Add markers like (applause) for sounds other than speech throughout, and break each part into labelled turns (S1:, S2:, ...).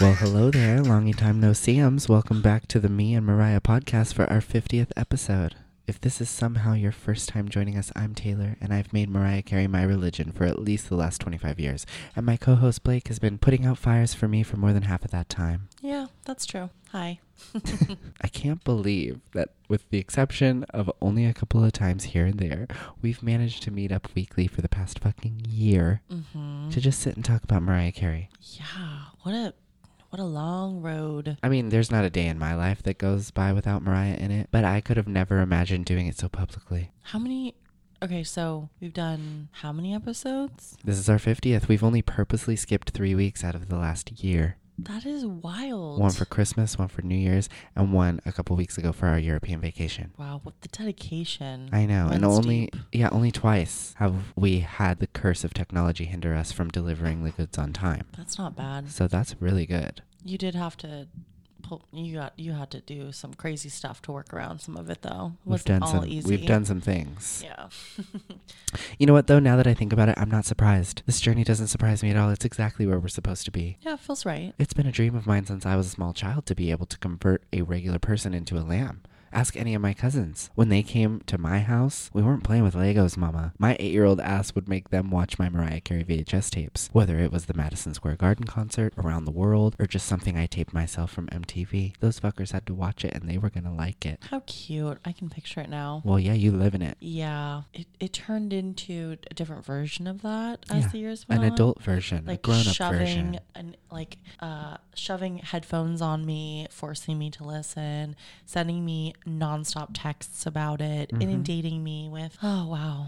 S1: Well, hello there, longy time no seeums. Welcome back to the Me and Mariah podcast for our 50th episode. If this is somehow your first time joining us, I'm Taylor, and I've made Mariah Carey my religion for at least the last 25 years. And my co host Blake has been putting out fires for me for more than half of that time.
S2: Yeah, that's true. Hi. (laughs)
S1: I can't believe that, with the exception of only a couple of times here and there, we've managed to meet up weekly for the past fucking year
S2: Mm-hmm.
S1: to just sit and talk about Mariah Carey.
S2: Yeah, what a what a long road.
S1: I mean, there's not a day in my life that goes by without Mariah in it, but I could have never imagined doing it so publicly.
S2: How many? Okay, so we've done how many episodes?
S1: This is our 50th. We've only purposely skipped three weeks out of the last year.
S2: That is wild.
S1: One for Christmas, one for New Year's, and one a couple weeks ago for our European vacation.
S2: wow, what the dedication.
S1: I know, and only
S2: deep.
S1: yeah, only twice have we had the curse of technology hinder us from delivering the goods on time.
S2: That's not bad.
S1: So that's really good.
S2: You did have to. Pull, you got you had to do some crazy stuff to work around some of it though. It
S1: We've
S2: wasn't
S1: done
S2: all
S1: some
S2: easy.
S1: we've done some things. (laughs)
S2: Yeah. (laughs)
S1: You know what though, now that I think about it, I'm not surprised. This journey doesn't surprise me at all. It's exactly where we're supposed to be.
S2: yeah, it feels right.
S1: It's been a dream of mine since I was a small child to be able to convert a regular person into a lamb. Ask any of my cousins. When they came to my house, we weren't playing with Legos, Mama. My eight year old ass would make them watch my Mariah Carey VHS tapes, whether it was the Madison Square Garden concert, Around the World, or just something I taped myself from MTV. Those fuckers had to watch it and they were gonna like it.
S2: How cute. I can picture it now.
S1: Well, yeah, you live in it.
S2: Yeah, it, it turned into a different version of that as
S1: Yeah,
S2: the years went
S1: An
S2: on.
S1: adult version,
S2: like
S1: a grown up version.
S2: and like uh shoving headphones on me, forcing me to listen, sending me nonstop texts about it,
S1: Mhm.
S2: inundating me with oh wow,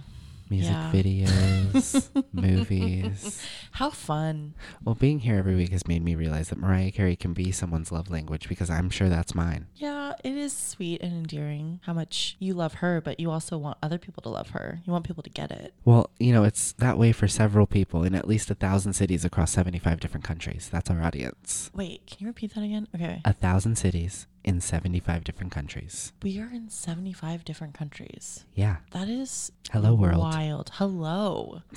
S1: Music
S2: yeah.
S1: videos, (laughs) movies.
S2: how fun!
S1: Well, being here every week has made me realize that Mariah Carey can be someone's love language because I'm sure that's mine.
S2: Yeah, it is sweet and endearing how much you love her, but you also want other people to love her. You want people to get it.
S1: Well, you know, it's that way for several people in at least a thousand cities across 75 different countries. That's our audience.
S2: Wait, can you repeat that again? Okay.
S1: A thousand cities in 75 different countries.
S2: We are in 75 different countries.
S1: Yeah.
S2: That is
S1: Hello, world.
S2: Wild. Hello. (laughs)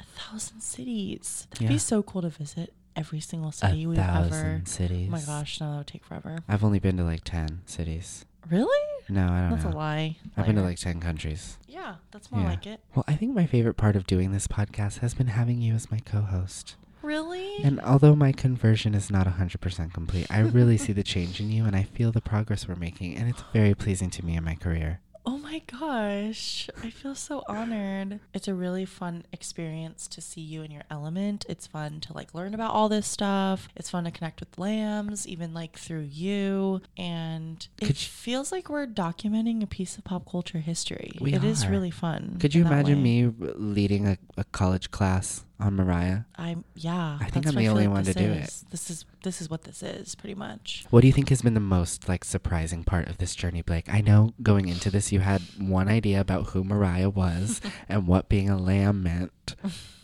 S2: a thousand cities. That'd
S1: Yeah.
S2: be so cool to visit every single
S1: A
S2: city we've ever.
S1: thousand cities.
S2: Oh my gosh, no, that would take forever.
S1: I've only been to like 10 cities.
S2: Really?
S1: No, I don't
S2: That's
S1: know.
S2: a lie.
S1: I've been to like 10 countries.
S2: Yeah, that's more
S1: Yeah.
S2: like it.
S1: Well, I think my favorite part of doing this podcast has been having you as my co host.
S2: Really?
S1: And although my conversion is not 100% complete, I really see the change in you and I feel the progress we're making, and it's very pleasing to me in my career.
S2: oh my gosh, I feel so honored. It's a really fun experience to see you in your element. It's fun to like learn about all this stuff. It's fun to connect with lambs, even like through you. And it
S1: you-
S2: feels like we're documenting a piece of pop culture history. It is
S1: are.
S2: really fun.
S1: Could you imagine me leading a, a college class on Mariah?
S2: I'm yeah.
S1: I think I'm the only one to do it.
S2: This is this is what this is pretty much.
S1: What do you think has been the most like surprising part of this journey, Blake? I know going into this you had one idea about who Mariah was (laughs) and what being a lamb meant.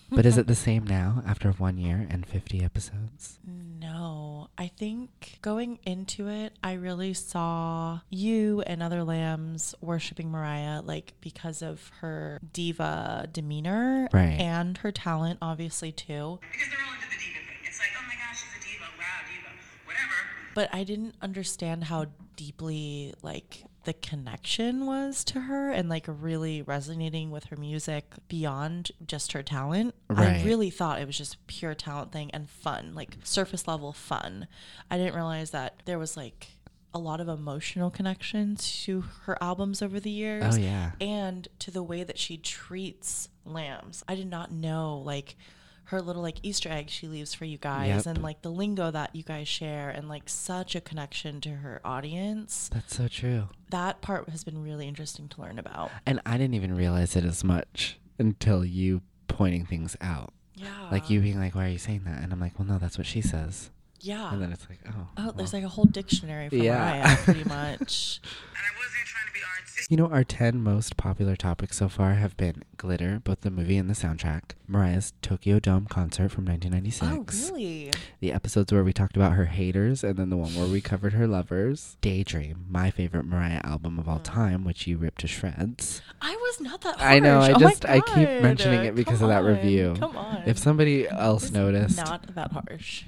S1: (laughs) But is it the same now after one year and 50 episodes?
S2: No, I think going into it, I really saw you and other lambs worshiping Mariah, like because of her diva demeanor
S1: Right.
S2: and her talent, obviously, too.
S3: Because they're all into the diva thing. It's like, oh my gosh, she's a diva. Wow, diva. Whatever.
S2: But I didn't understand how deeply, like, the connection was to her and like really resonating with her music beyond just her talent.
S1: Right.
S2: I really thought it was just pure talent thing and fun, like surface level fun. I didn't realize that there was like a lot of emotional connection to her albums over the years
S1: Oh, yeah.
S2: and to the way that she treats lambs. I did not know like her little like Easter egg she leaves for you guys
S1: Yep.
S2: and like the lingo that you guys share and like such a connection to her audience.
S1: That's so true.
S2: That part has been really interesting to learn about.
S1: And I didn't even realize it as much until you pointing things out.
S2: Yeah.
S1: Like you being like, why are you saying that? And I'm like, well, no, that's what she says.
S2: Yeah.
S1: And then it's like, oh.
S2: Oh, there's like a whole dictionary for
S1: Yeah.
S2: Mariah, pretty much. (laughs)
S3: And I wasn't trying to be artsy.
S1: You know, our 10 most popular topics so far have been Glitter, both the movie and the soundtrack, Mariah's Tokyo Dome concert from 1996,
S2: Oh, really?
S1: the episodes where we talked about her haters, and then the one where we covered her lovers, Daydream, my favorite Mariah album of all hmm. time, which you ripped to shreds.
S2: I was not that. harsh.
S1: I know. I
S2: Oh
S1: just- I keep mentioning it because
S2: Come
S1: of that
S2: on.
S1: review.
S2: Come on.
S1: If somebody else noticed,
S2: not that harsh.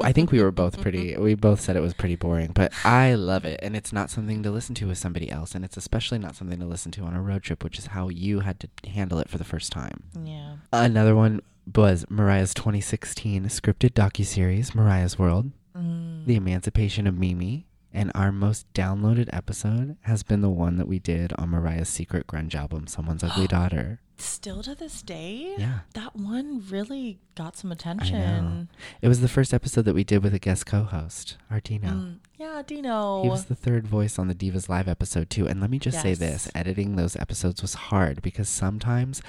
S1: I think we were both pretty. (laughs) We both said it was pretty boring, but I love it, and it's not something to listen to with somebody else, and it's especially not something to listen to on a road trip, which is how you had to handle it for the first time.
S2: Yeah.
S1: Another one was Mariah's 2016 scripted docuseries, Mariah's World,
S2: Mm.
S1: The Emancipation of Mimi, and our most downloaded episode has been the one that we did on Mariah's secret grunge album, Someone's Ugly (gasps) Daughter.
S2: Still to this day,
S1: Yeah.
S2: that one really got some
S1: I know.
S2: attention.
S1: It was the first episode that we did with a guest co-host, Artino.
S2: Mm. Yeah, Dino.
S1: He was the third voice on the Divas Live episode too. And let me just say this editing those episodes was hard because sometimes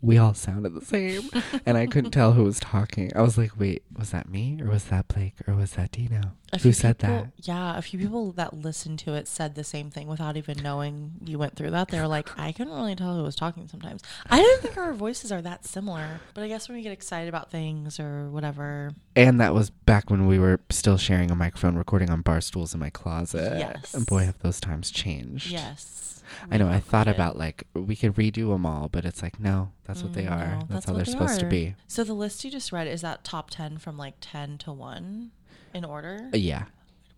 S1: we all sounded the same and I couldn't (laughs) tell who was talking. I was like, wait, was that me or was that Blake or was that Dino?
S2: A
S1: Who
S2: few
S1: said
S2: people-
S1: that?
S2: Yeah, a few people that listened to it said the same thing without even knowing you went through that. They were like, I couldn't really tell who was talking sometimes. I didn't think our voices are that similar, but I guess when we get excited about things or whatever,
S1: And that was back when we were still sharing a microphone recording on bar stools in my closet.
S2: Yes.
S1: And boy, have those times changed.
S2: yes.
S1: I know. I thought about like we could redo them all, but it's like no, that's what they
S2: Mm,
S1: are.
S2: no,
S1: that's, how
S2: what
S1: they're
S2: they
S1: supposed to be.
S2: So the list you just read is that top 10 from like 10 to 1 in order?
S1: Yeah,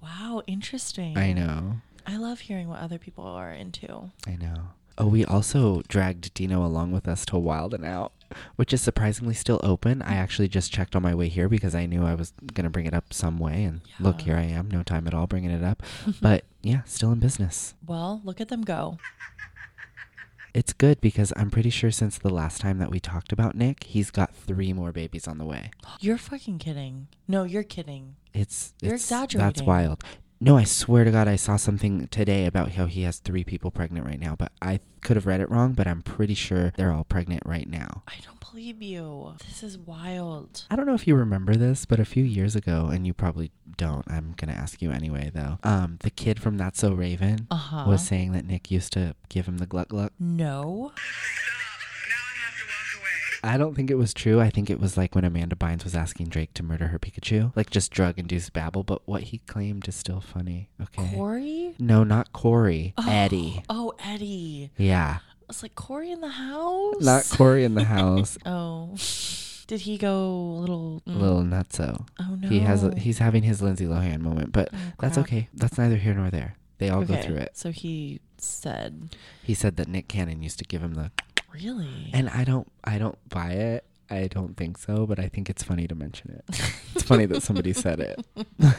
S2: Wow, interesting.
S1: I know.
S2: I love hearing what other people are into.
S1: I know. Oh, we also dragged Dino along with us to Wild 'N Out, which is surprisingly still open. I actually just checked on my way here because I knew I was going to bring it up some way. And look, here I am, no time at all bringing it up. but yeah, still in business.
S2: Well, look at them go.
S1: It's good because I'm pretty sure since the last time that we talked about Nick, he's got three more babies on the way.
S2: You're fucking kidding. No, you're kidding.
S1: It's,
S2: You're
S1: it's That's wild. No, I swear to God, I saw something today about how he has three people pregnant right now, but I could have read it wrong, but I'm pretty sure they're all pregnant right now.
S2: I don't believe you. This is wild.
S1: I don't know if you remember this, but a few years ago, and you probably don't, I'm going to ask you anyway, though. Um, the kid from That's So Raven
S2: Uh huh.
S1: was saying that Nick used to give him the gluck gluck.
S2: No.
S4: I
S1: don't think it was true. I think it was like when Amanda Bynes was asking Drake to murder her Pikachu, like just drug induced babble, but what he claimed is still funny. Okay.
S2: Corey?
S1: no, not Corey.
S2: Oh,
S1: Eddie.
S2: Oh, Eddie.
S1: Yeah.
S2: It's like Corey in the house.
S1: Not Corey in the (laughs) house.
S2: Oh. Did he go a little?
S1: A
S2: mm,
S1: little nutso.
S2: Oh no.
S1: He has a, he's having his Lindsay Lohan moment, but
S2: Oh,
S1: that's okay. That's neither here nor there. They all go through it.
S2: So he said,
S1: He said that Nick Cannon used to give him the
S2: "Really?"
S1: And I don't I don't buy it. I don't think so, but I think it's funny to mention it. it's funny that somebody said it. (laughs)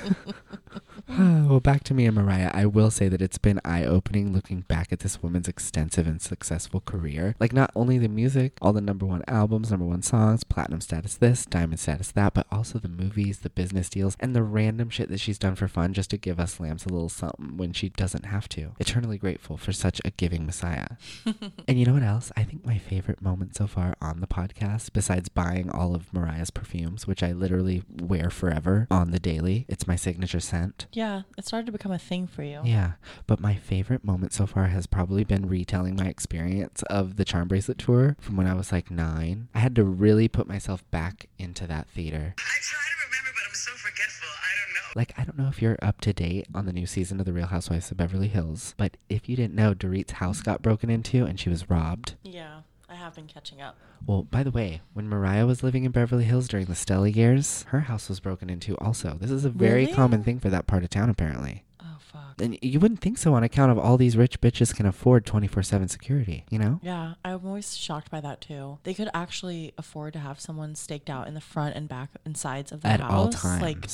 S1: (sighs) well, back to me and Mariah. I will say that it's been eye opening looking back at this woman's extensive and successful career. Like, not only the music, all the number one albums, number one songs, platinum status this, diamond status that, but also the movies, the business deals, and the random shit that she's done for fun just to give us lambs a little something when she doesn't have to. Eternally grateful for such a giving messiah. (laughs) And you know what else? I think my favorite moment so far on the podcast, besides buying all of Mariah's perfumes, which I literally wear forever on the daily, it's my signature scent.
S2: yeah, it started to become a thing for you.
S1: Yeah, but my favorite moment so far has probably been retelling my experience of the Charm Bracelet tour from when I was like nine. I had to really put myself back into that theater.
S4: I try to remember, but I'm so forgetful. I don't know.
S1: Like, I don't know if you're up to date on the new season of The Real Housewives of Beverly Hills, but if you didn't know, Dorit's house got broken into and she was robbed.
S2: Yeah, I have been catching up.
S1: Well, by the way, when Mariah was living in Beverly Hills during the Stella years, her house was broken into also. This is a very
S2: Really?
S1: common thing for that part of town, apparently.
S2: Oh fuck.
S1: And you wouldn't think so on account of all these rich bitches can afford 24 7 security, you know?
S2: Yeah, I'm always shocked by that too. They could actually afford to have someone staked out in the front and back and sides of the
S1: At
S2: house,
S1: all times.
S2: like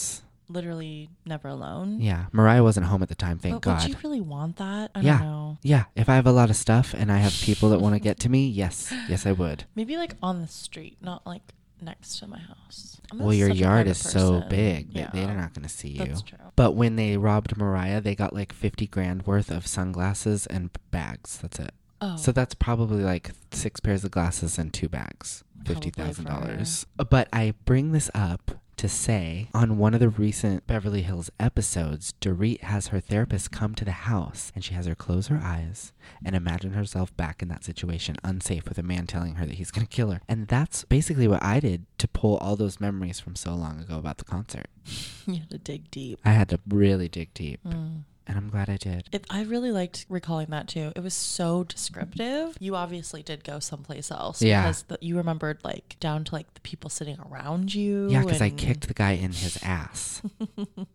S2: literally never alone.
S1: yeah, Mariah wasn't home at the time, thank
S2: but
S1: God.
S2: would you really want that? I
S1: Yeah.
S2: don't know.
S1: Yeah, if I have a lot of stuff and I have people that want to (laughs) get to me, yes, yes, I would.
S2: Maybe like on the street, not like next to my house. I'm
S1: Well, your yard is so big that
S2: Yeah,
S1: they're not going to see you.
S2: That's true.
S1: But when they robbed Mariah, they got like 50 grand worth of sunglasses and bags. That's it.
S2: Oh,
S1: So that's probably like six pairs of glasses and two bags. $50,000. But I bring this up to say on one of the recent Beverly Hills episodes, Dorit has her therapist come to the house and she has her close her eyes and imagine herself back in that situation, unsafe with a man telling her that he's going to kill her. And that's basically what I did to pull all those memories from so long ago about the concert. (laughs)
S2: You had to dig deep.
S1: I had to really dig deep,
S2: Mm.
S1: And I'm glad I did.
S2: It, I really liked recalling that too. It was so descriptive. You obviously did go someplace else.
S1: Yeah.
S2: Because the, you remembered like down to like the people sitting around you.
S1: Yeah, because I kicked the guy in his (laughs) ass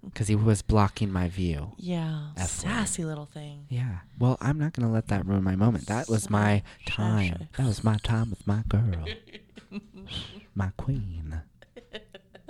S1: because he was blocking my view.
S2: Yeah.
S1: F word.
S2: sassy little thing.
S1: Yeah. Well, I'm not going to let that ruin my moment. That was my time. That was my time with my girl. (laughs) my queen.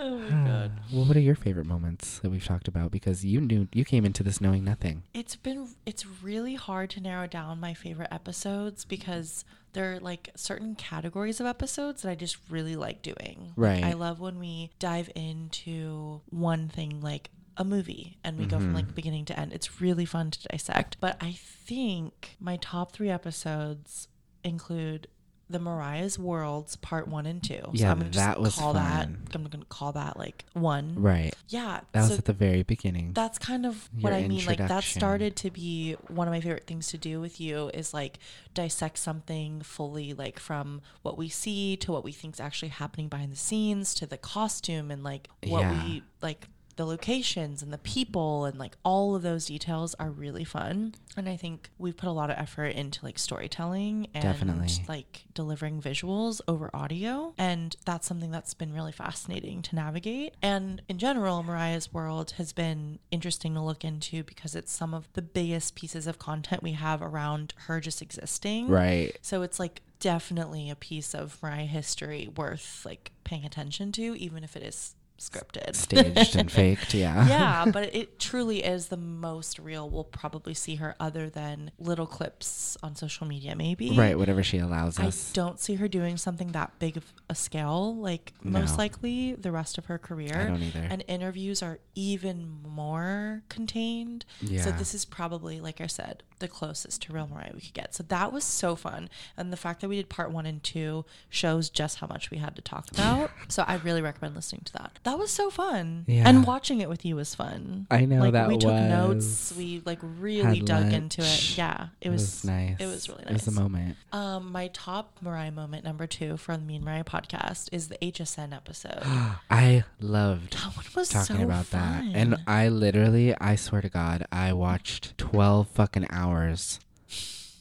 S2: Oh my god.
S1: Well, what are your favorite moments that we've talked about? Because you knew you came into this knowing nothing.
S2: It's been it's really hard to narrow down my favorite episodes because there are like certain categories of episodes that I just really like doing. Like,
S1: Right.
S2: I love when we dive into one thing like a movie and we go
S1: Mm-hmm.
S2: from like beginning to end. It's really fun to dissect. But I think my top three episodes include the Mariah's Worlds part one and two. So
S1: Yeah,
S2: I'm gonna just
S1: that was
S2: call that. I'm gonna call that like one.
S1: Right.
S2: Yeah.
S1: That was at the very beginning.
S2: that's kind of what
S1: Your
S2: I mean. Like that started to be one of my favorite things to do with you is like dissect something fully, like from what we see to what we think is actually happening behind the scenes to the costume and like what
S1: Yeah.
S2: we like the locations and the people and like all of those details are really fun. And I think we've put a lot of effort into like storytelling and
S1: Definitely.
S2: like delivering visuals over audio. And that's something that's been really fascinating to navigate. And in general, Mariah's world has been interesting to look into because it's some of the biggest pieces of content we have around her just existing.
S1: right.
S2: So it's like definitely a piece of Mariah history worth like paying attention to, even if it is scripted.
S1: Staged and (laughs) faked. Yeah.
S2: yeah, (laughs) but it truly is the most real. We'll probably see her other than little clips on social media, maybe.
S1: Right. Whatever she allows us.
S2: I don't see her doing something that big of a scale, like most likely the rest of her career.
S1: I don't either.
S2: And interviews are even more contained.
S1: Yeah.
S2: So this is probably, like I said, the closest to real Mariah we could get. So that was so fun. And the fact that we did part one and two shows just how much we had to talk (laughs) about. so I really recommend listening to that. That was so fun.
S1: Yeah.
S2: And watching it with you was fun.
S1: I know,
S2: Like
S1: that
S2: we took notes. We like really dug
S1: lunch.
S2: into it. Yeah. It,
S1: It
S2: was,
S1: was nice.
S2: It was really nice.
S1: It was a moment.
S2: Um, my top Mariah moment number two from the Me and Mariah podcast is the HSN episode. (gasps)
S1: I loved
S2: That one was
S1: talking
S2: so
S1: about
S2: fun.
S1: that. And I literally, I swear to God, I watched 12 fucking hours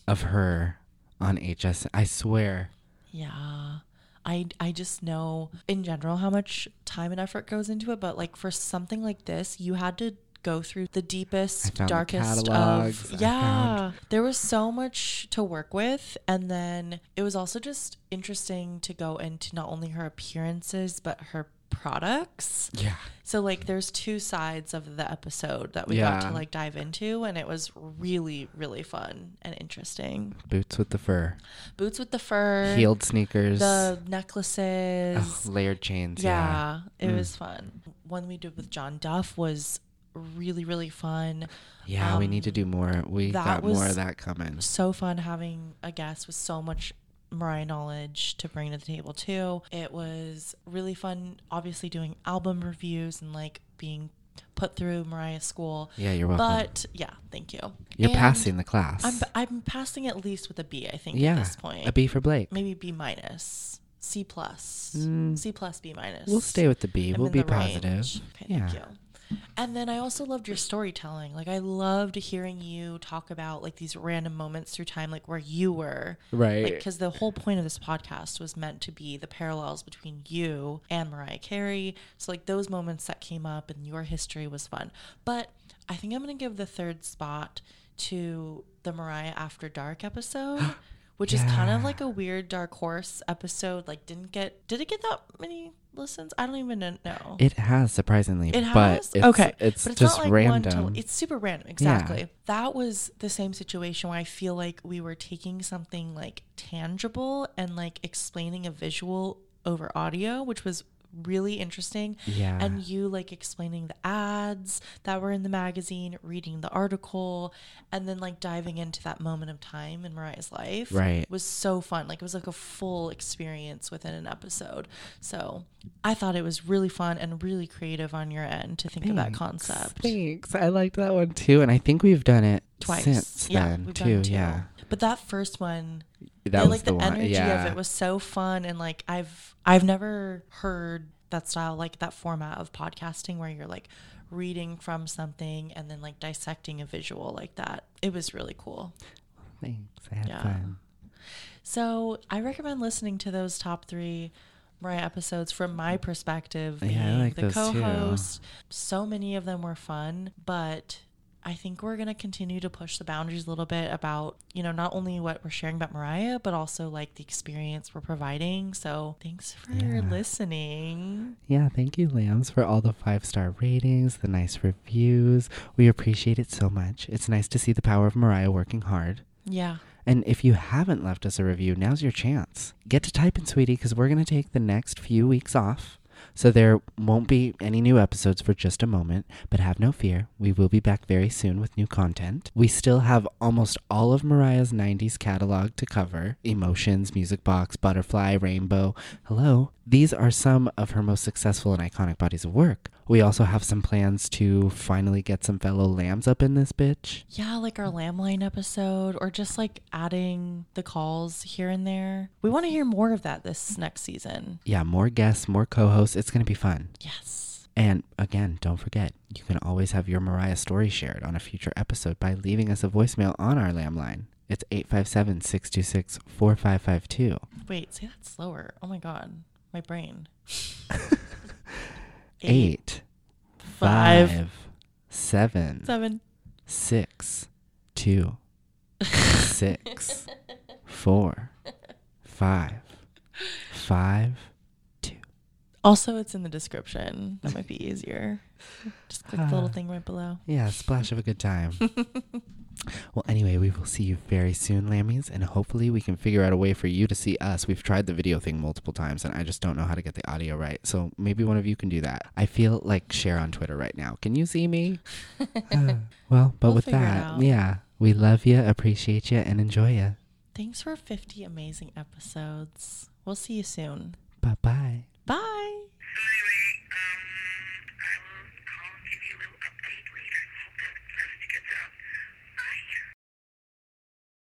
S1: of her on HSN. I swear.
S2: yeah, I I just know in general how much time and effort goes into it, but like for something like this, you had to go through the deepest, darkest. Of yeah. There was so much to work with, and then it was also just interesting to go into not only her appearances but her products.
S1: Yeah.
S2: So like there's two sides of the episode that we got to like dive into and it was really really fun and interesting.
S1: Boots with the fur,
S2: Boots with the fur,
S1: heeled sneakers,
S2: the necklaces.
S1: Ugh, layered chains. Yeah.
S2: yeah, it was fun. One we did with John Duff was really really fun.
S1: Yeah, we
S2: Um,
S1: need to do more. We got more of that coming.
S2: So fun having a guest with so much Mariah knowledge to bring to the table too. It was really fun obviously doing album reviews and like being put through Mariah school.
S1: Yeah, you're welcome.
S2: But yeah, thank you.
S1: You're
S2: And
S1: passing the class.
S2: I'm I'm passing at least with a B. I think
S1: yeah,
S2: at this point.
S1: a B for Blake.
S2: Maybe B minus, C plus,
S1: Mm.
S2: C plus, B minus.
S1: We'll stay with the B.
S2: I'm
S1: we'll be positive.
S2: Okay,
S1: yeah.
S2: thank you. And then I also loved your storytelling. Like I loved hearing you talk about like these random moments through time, like where you were,
S1: Right.
S2: Like because the whole point of this podcast was meant to be the parallels between you and Mariah Carey. So like those moments that came up in your history was fun. But I think I'm gonna give the third spot to the Mariah After Dark episode. (gasps) (gasps) (gasps) Which is kind of like a weird dark horse episode. Like, didn't get did it get that many listens? I don't even know.
S1: It has surprisingly,
S2: It
S1: but
S2: has
S1: it's,
S2: okay,
S1: it's
S2: but it's
S1: just
S2: not like
S1: random.
S2: To, it's super random, exactly. That was the same situation where I feel like we were taking something like tangible and like explaining a visual over audio, which was really interesting.
S1: Yeah.
S2: And you like explaining the ads that were in the magazine, reading the article, and then like diving into that moment of time in Mariah's life.
S1: Right.
S2: Was so fun. Like it was like a full experience within an episode. So I thought it was really fun and really creative on your end to think of that concept.
S1: Thanks. I liked that one too. And I think we've done it
S2: Twice.
S1: since
S2: yeah,
S1: then
S2: we've
S1: too. Yeah.
S2: But that first one
S1: That was
S2: like
S1: the,
S2: the,
S1: one.
S2: energy
S1: yeah.
S2: of it was so fun and like I've I've never heard that style like that format of podcasting where you're like reading from something and then like dissecting a visual like that. It was really cool.
S1: Thanks. I had
S2: Yeah.
S1: fun.
S2: So I recommend listening to those top three Mariah episodes from my perspective, being
S1: Yeah, I like
S2: the co-host. So many of them were fun, but I think we're gonna continue to push the boundaries a little bit about, you know, not only what we're sharing about Mariah, but also like the experience we're providing. So thanks for
S1: Yeah.
S2: listening.
S1: Yeah, thank you, Lambs, for all the five star ratings, the nice reviews. We appreciate it so much. It's nice to see the power of Mariah working hard.
S2: Yeah.
S1: And if you haven't left us a review, now's your chance. Get to typing, sweetie, because we're going to take the next few weeks off. So there won't be any new episodes for just a moment, but have no fear. We will be back very soon with new content. We still have almost all of Mariah's 90s catalog to cover Emotions, Music Box, Butterfly, Rainbow. Hello. These are some of her most successful and iconic bodies of work. We also have some plans to finally get some fellow lambs up in this bitch.
S2: Yeah, like our lamb line episode or just like adding the calls here and there. We want to hear more of that this next season.
S1: Yeah, more guests, more co hosts. It's going to be fun.
S2: Yes.
S1: And again, don't forget, you can always have your Mariah story shared on a future episode by leaving us a voicemail on our lamb line. It's 857 626 4552.
S2: Wait, say that slower. Oh my god, my brain. (laughs)
S1: Eight,
S2: five,
S1: five, seven,
S2: seven.
S1: six, two, (laughs) six, four, five, five, two.
S2: Also, it's in the description. That might be easier. Just click the little
S1: Ah.
S2: thing right below.
S1: Yeah, splash of a good time. (laughs) well, anyway, we will see you very soon, Lammies, and hopefully we can figure out a way for you to see us. We've tried the video thing multiple times, and I just don't know how to get the audio right. So maybe one of you can do that. I feel like share on Twitter right now. Can you see me? (laughs) Uh, well, but
S2: We'll
S1: with that, yeah, we love you, appreciate you, and enjoy you.
S2: Thanks for 50 amazing episodes. We'll see you soon.
S1: Bye bye bye.